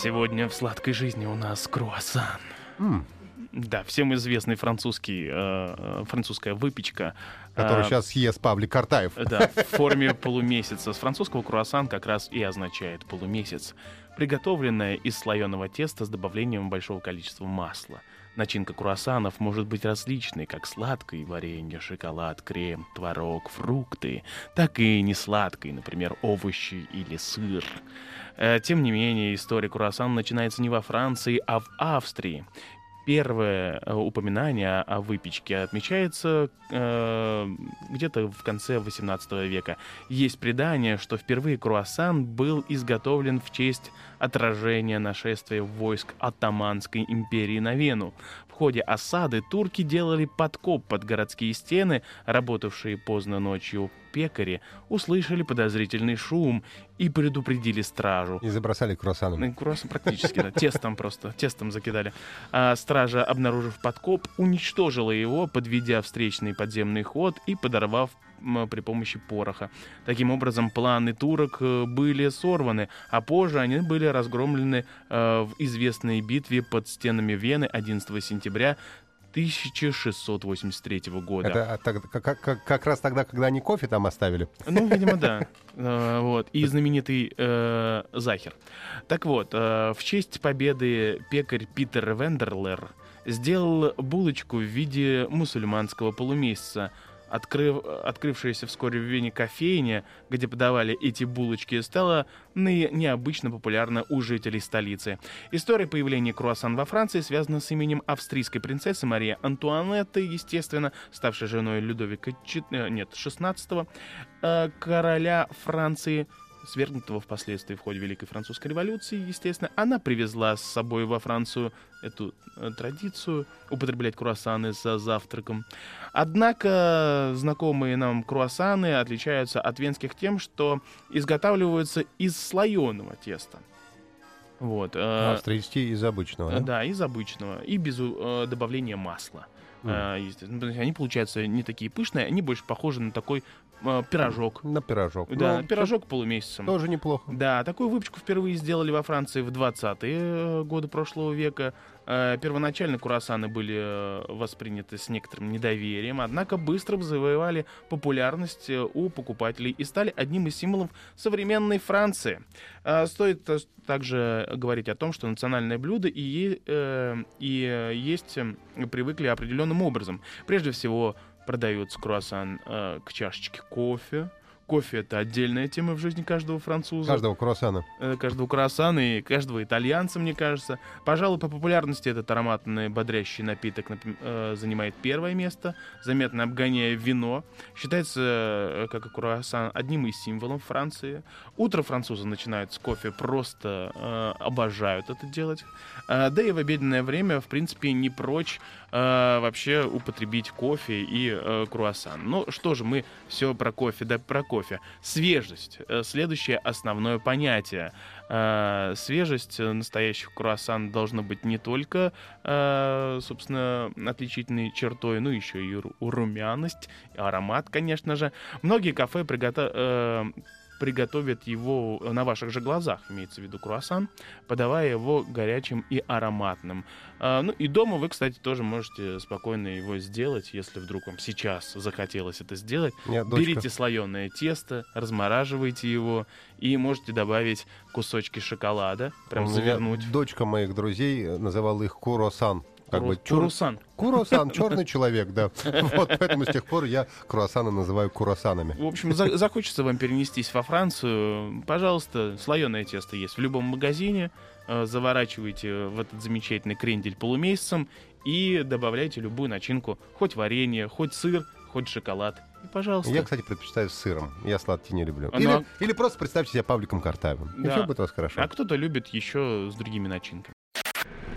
Сегодня в сладкой жизни у нас круассан. Да, всем известный французский, э, э, французская выпечка. который э, сейчас съест Павлик Картаев. Да, в форме полумесяца. С французского круассан как раз и означает полумесяц. Приготовленное из слоеного теста с добавлением большого количества масла. Начинка круассанов может быть различной, как сладкой варенье, шоколад, крем, творог, фрукты, так и несладкой, например, овощи или сыр. Э, Тем не менее, история круассана начинается не во Франции, а в Австрии. Первое э, упоминание о выпечке отмечается э, где-то в конце XVIII века. Есть предание, что впервые круассан был изготовлен в честь отражения нашествия войск Оттоманской империи на Вену. В ходе осады турки делали подкоп под городские стены, работавшие поздно ночью пекари услышали подозрительный шум и предупредили стражу. И забросали круассанами. Ну, Круассан практически, да. Тестом просто, тестом закидали. А стража, обнаружив подкоп, уничтожила его, подведя встречный подземный ход и подорвав при помощи пороха. Таким образом, планы турок э, были сорваны, а позже они были разгромлены э, в известной битве под стенами Вены 11 сентября 1683 года. Это а, так- как, как- как раз тогда, когда они кофе там оставили. Ну, видимо, да. Э, Вот. И знаменитый э, Захер. Так вот, э, в честь победы пекарь Питер Вендерлер сделал булочку в виде мусульманского полумесяца. Открыв, открывшаяся вскоре в Вене кофейня, где подавали эти булочки, стала необычно популярна у жителей столицы. История появления круассан во Франции связана с именем австрийской принцессы Марии Антуанетты, естественно, ставшей женой Людовика Чет- э, нет, 16 э, короля Франции, свергнутого впоследствии в ходе Великой Французской революции, естественно, она привезла с собой во Францию эту э, традицию употреблять круассаны за завтраком. Однако знакомые нам круассаны отличаются от венских тем, что изготавливаются из слоеного теста. Вот. э, Австрийский из обычного. да? да? из обычного. И без э, добавления масла. Э, есть Они получаются не такие пышные, они больше похожи на такой э, пирожок. На пирожок. Да, Ну, пирожок полумесяцем. Тоже неплохо. Да, такую выпечку впервые сделали во Франции в 20-е годы прошлого века. Э, Первоначально круассаны были э, восприняты с некоторым недоверием, однако быстро завоевали популярность э, у покупателей и стали одним из символов современной Франции. Э, Стоит также говорить о том, что национальное блюдо и, е- э, и э, есть э, привыкли определенным образом. Прежде всего продается круассан э, к чашечке кофе. Кофе это отдельная тема в жизни каждого француза Каждого круассана. э, каждого круассана и каждого итальянца, мне кажется. Пожалуй, по популярности этот ароматный бодрящий напиток напим- э, занимает первое место, заметно обгоняя вино. Считается, э, как и круассан, одним из символов Франции. Утро французы начинают с кофе, просто э, обожают это делать. Э, да и в обеденное время, в принципе, не прочь э, вообще употребить кофе и э, круассан. Ну что же, мы все про кофе, да про кофе. Свежесть. Э, Следующее основное понятие. Э, Свежесть настоящих круассан должна быть не только, э, собственно, отличительной чертой, но еще и ру- румяность, аромат, конечно же. Многие кафе приготовят приготовят его на ваших же глазах, имеется в виду круассан, подавая его горячим и ароматным. А, ну и дома вы, кстати, тоже можете спокойно его сделать, если вдруг вам сейчас захотелось это сделать. Нет, дочка. Берите слоеное тесто, размораживайте его и можете добавить кусочки шоколада, прям завернуть. Дочка моих друзей э, называла их куросан. Как бы Куру- чур- Курусан. Куросан, черный человек, да. Вот поэтому с тех пор я круассаны называю курасанами. В общем, за- захочется вам перенестись во Францию, пожалуйста, слоеное тесто есть в любом магазине. Э, Заворачивайте в этот замечательный крендель полумесяцем и добавляйте любую начинку, хоть варенье, хоть сыр, хоть шоколад. И, пожалуйста. Я, кстати, предпочитаю с сыром. Я сладкий не люблю. Или, ну, или просто представьте себя Павликом Картаевым. И Да. все будет у вас хорошо. А кто-то любит еще с другими начинками.